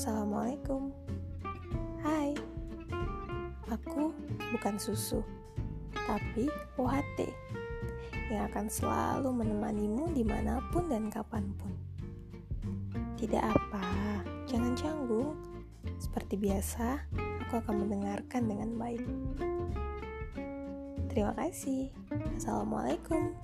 Assalamualaikum. Hai. Aku bukan susu, tapi UHT yang akan selalu menemanimu di mana pun dan kapan pun. Tidak apa, jangan canggung. Seperti biasa, aku akan mendengarkan dengan baik. Terima kasih. Assalamualaikum.